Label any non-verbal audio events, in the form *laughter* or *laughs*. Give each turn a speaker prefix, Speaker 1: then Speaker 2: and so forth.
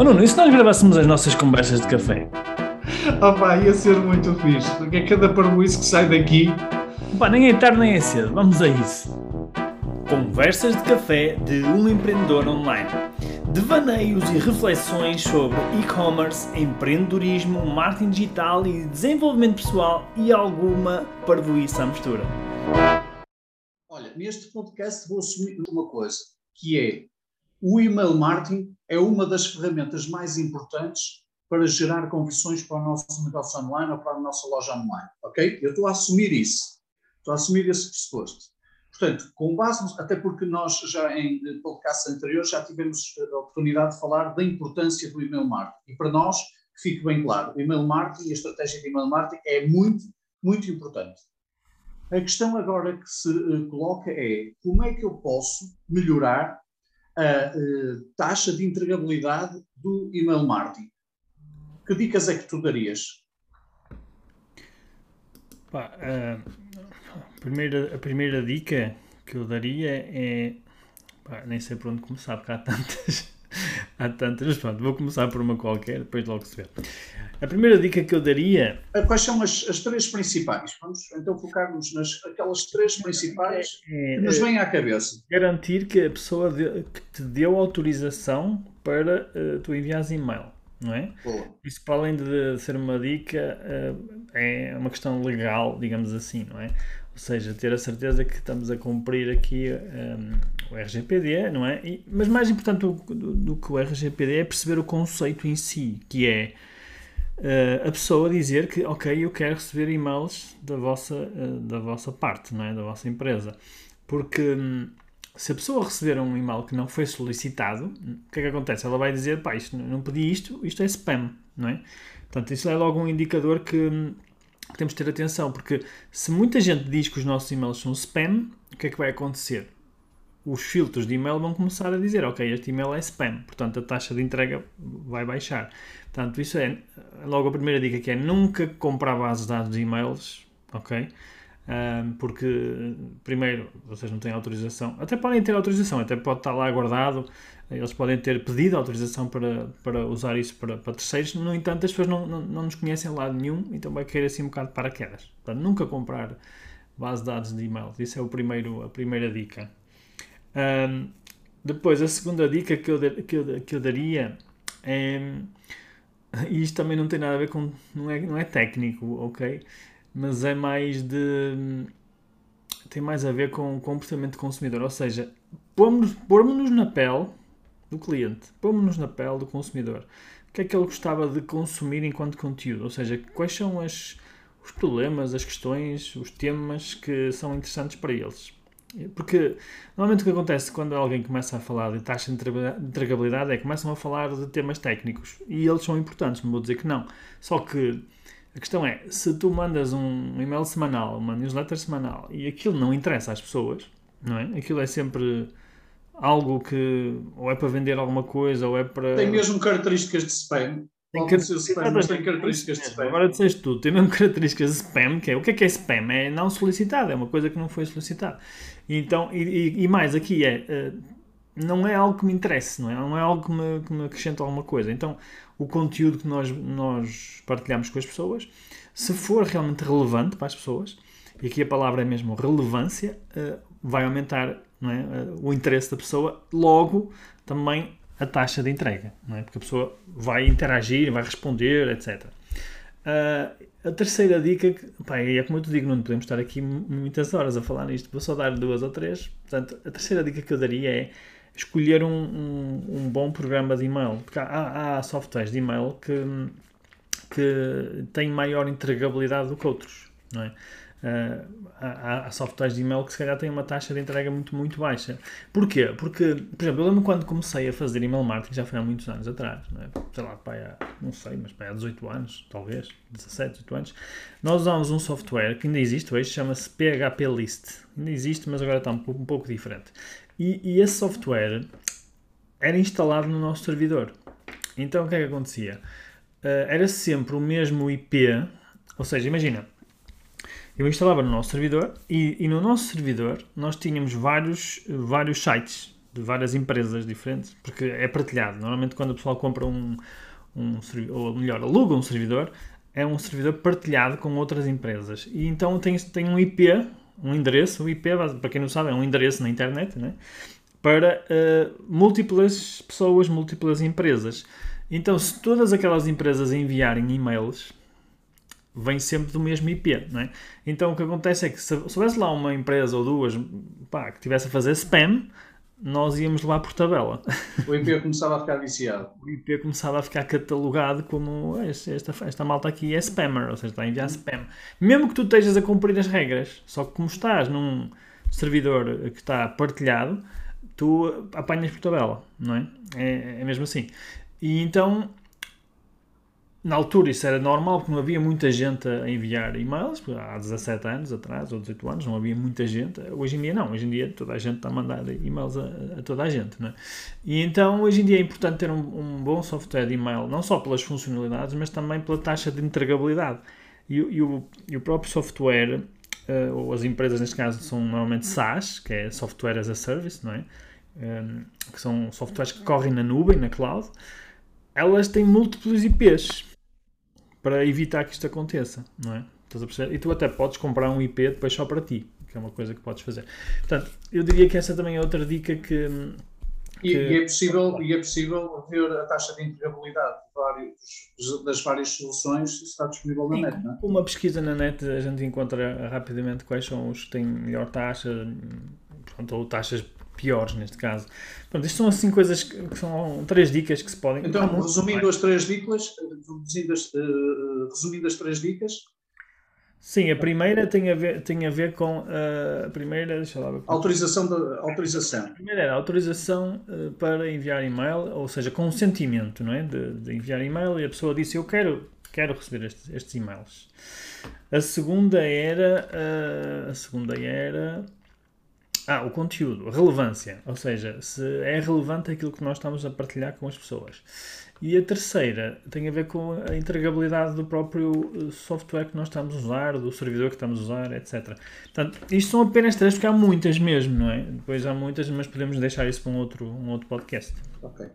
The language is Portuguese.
Speaker 1: Oh Nuno, e se nós gravássemos as nossas conversas de café?
Speaker 2: Opa, ia ser muito fixe, porque é cada parboice que sai daqui.
Speaker 1: Pá, nem é tarde nem é cedo, vamos a isso. Conversas de café de um empreendedor online. Devaneios e reflexões sobre e-commerce, empreendedorismo, marketing digital e desenvolvimento pessoal e alguma parvoíça à mistura.
Speaker 2: Olha, neste podcast vou assumir uma coisa, que é o email marketing é uma das ferramentas mais importantes para gerar conversões para o nosso negócio online ou para a nossa loja online, ok? Eu estou a assumir isso, estou a assumir esse pressuposto. Portanto, com base, até porque nós já em podcasts anteriores já tivemos a oportunidade de falar da importância do email marketing. E para nós, que fique bem claro, o email marketing e a estratégia de email marketing é muito, muito importante. A questão agora que se uh, coloca é como é que eu posso melhorar a uh, taxa de entregabilidade do email marketing? Que dicas é que tu darias?
Speaker 1: Pá, a, primeira, a primeira dica que eu daria é. Pá, nem sei por onde começar, porque há tantas. Há tantas, mas pronto, vou começar por uma qualquer, depois logo se vê. A primeira dica que eu daria.
Speaker 2: Quais são as, as três principais? Vamos então focar-nos nas aquelas três principais é, que nos vêm à cabeça.
Speaker 1: Garantir que a pessoa de, que te deu autorização para uh, tu enviares e-mail não é? Boa. Isso, para além de ser uma dica, eh, é uma questão legal, digamos assim, não é? Seja, ter a certeza que estamos a cumprir aqui um, o RGPD, não é? E, mas mais importante do, do, do, que o RGPD é perceber o conceito em si, que é uh, a pessoa dizer que, ok, eu quero receber e-mails da vossa, uh, da vossa parte, não é? Da vossa empresa. Porque hum, se a pessoa receber um e-mail que não foi solicitado, o que é que acontece? Ela vai dizer, pá, isto, não pedi isto, isto é spam, não é? Portanto, isso é logo um indicador que, que, temos de ter atenção, porque se muita gente diz que os nossos e-mails são spam, o que é que vai acontecer? Os filtros de e-mail vão começar a dizer, ok, este e-mail é spam, portanto a taxa de entrega vai baixar. Portanto, isso é logo a primeira dica que é nunca comprar bases de dados de e-mails, ok? Porque, primeiro, vocês não têm autorização, até podem ter autorização, até pode estar lá guardado, eles podem ter pedido autorização para, para usar isso para, para terceiros, no entanto, as pessoas não, não, não nos conhecem lado nenhum, então vai querer assim um bocado de paraquedas. Portanto, nunca comprar base de dados de e-mail, isso é o primeiro, a primeira dica. Um, depois, a segunda dica que eu, que eu, que eu daria é. E isto também não tem nada a ver com. Não é, não é técnico, ok? Mas é mais de. tem mais a ver com o comportamento do consumidor, ou seja, pormos-nos na pele do cliente, pormos-nos na pele do consumidor. O que é que ele gostava de consumir enquanto conteúdo? Ou seja, quais são as, os problemas, as questões, os temas que são interessantes para eles? Porque normalmente o que acontece quando alguém começa a falar de taxa de entregabilidade é que começam a falar de temas técnicos e eles são importantes, não vou dizer que não. Só que a questão é, se tu mandas um e-mail semanal, uma newsletter semanal, e aquilo não interessa às pessoas, não é? Aquilo é sempre algo que ou é para vender alguma coisa ou é para...
Speaker 2: Tem mesmo características de spam. Tem, car... spam, mas tem características de spam.
Speaker 1: Agora disseste tu, tem mesmo *laughs* características de spam, que é o que é que é spam? É não solicitado, é uma coisa que não foi solicitada. Então, e, e mais aqui é, eh, não é algo que me interesse, não é? Não é algo que me, que me acrescenta alguma coisa. Então, o conteúdo que nós, nós partilhamos com as pessoas, se for realmente relevante para as pessoas, e aqui a palavra é mesmo relevância, uh, vai aumentar é? uh, o interesse da pessoa, logo também a taxa de entrega, é? porque a pessoa vai interagir, vai responder, etc. Uh, eh, a terceira dica, pá, é como eu te digo, não podemos estar aqui muitas horas a falar nisto, vou só dar duas ou três. Portanto, a terceira dica que eu daria é escolher um, um, um bom programa de e-mail. Porque há, há softwares de e-mail que, que têm maior entregabilidade do que outros. Não é? Uh, há, há, softwares de e-mail que se calhar têm uma taxa de entrega muito, muito baixa. Porquê? Porque, por exemplo, eu lembro quando comecei a fazer e-mail marketing, já foi há muitos anos atrás, não, é? sei lá, pai, há, não sei, mas pai, há 18 anos, talvez, 17, 18 anos, nós usámos um software que ainda existe hoje, chama-se PHP List. Ainda existe, mas agora está um, um pouco diferente. E, e esse software era instalado no nosso servidor. Então o que é que acontecia? Uh, era sempre o mesmo IP, ou seja, imagina, eu instalava no nosso servidor e, e, no nosso servidor nós tínhamos vários, vários sites de várias empresas diferentes, porque é partilhado. Normalmente quando o pessoal compra um, um ou melhor, aluga um servidor, é um servidor partilhado com outras empresas. E então tem, tem um IP, um endereço, o IP, para quem não sabe, é um endereço na internet, né? para uh, múltiplas pessoas, múltiplas empresas. Então, se todas aquelas empresas enviarem e-mails, vem sempre do mesmo IP, não é? Então, o que acontece é que se, se houvesse lá uma empresa ou duas pá, que estivesse a fazer spam, nós íamos lá por tabela.
Speaker 2: O IP *laughs* começava a ficar viciado.
Speaker 1: O IP começava a ficar catalogado como esta, esta malta aqui é spammer, ou seja, está a enviar spam. Mesmo que tu estejas a cumprir as regras, só que como estás num servidor que está partilhado, tu apanhas por tabela, não é? É, é mesmo assim. E então na altura isso era normal porque não havia muita gente a enviar e-mails, há 17 anos atrás, ou 18 anos, não havia muita gente. Hoje em dia não, hoje em dia toda a gente está a mandar e-mails a, a toda a gente. Né? E então hoje em dia é importante ter um, um, bom software de e-mail, não só pelas funcionalidades, mas também pela taxa de entregabilidade. E, e, o, e o próprio software, uh, ou as empresas neste caso são normalmente SaaS, que é Software as a Service, não é? Um, ehm, que são softwares que correm na nuvem, na cloud, elas têm múltiplos IPs para evitar que isto aconteça, não é? Estás a perceber? E tu até podes comprar um IP depois só para ti, que é uma coisa que podes fazer. Portanto, eu diria que essa também é outra dica que.
Speaker 2: que... E, e, é possível, e é possível ver a taxa de integrabilidade das várias soluções está disponível na net, não é?
Speaker 1: Uma pesquisa na net a gente encontra rapidamente quais são os que têm melhor taxa, pronto, ou taxas piores neste caso. Pronto, isto são assim coisas que, são três dicas que se podem.
Speaker 2: Então, resumindo as três dicas, resumindo as, uh, resumindo as três dicas.
Speaker 1: Sim, a primeira tem a ver, tem a ver com uh, a primeira, deixa lá ver.
Speaker 2: Autorização da autorização.
Speaker 1: A primeira era a autorização uh, para enviar e-mail, ou seja, consentimento, não é? De, de, enviar e-mail e a pessoa disse eu quero, quero receber estes, estes e-mails. A segunda era uh, a segunda era ah, o conteúdo, a relevância, ou seja, se é relevante aquilo que nós estamos a partilhar com as pessoas. E a terceira tem a ver com a entregabilidade do próprio eh, software que nós estamos a usar, do servidor que estamos a usar, etc. Portanto, isto são apenas três, porque há muitas mesmo, não é? Depois há muitas, mas podemos deixar isso para um outro, um outro podcast.
Speaker 2: Ok.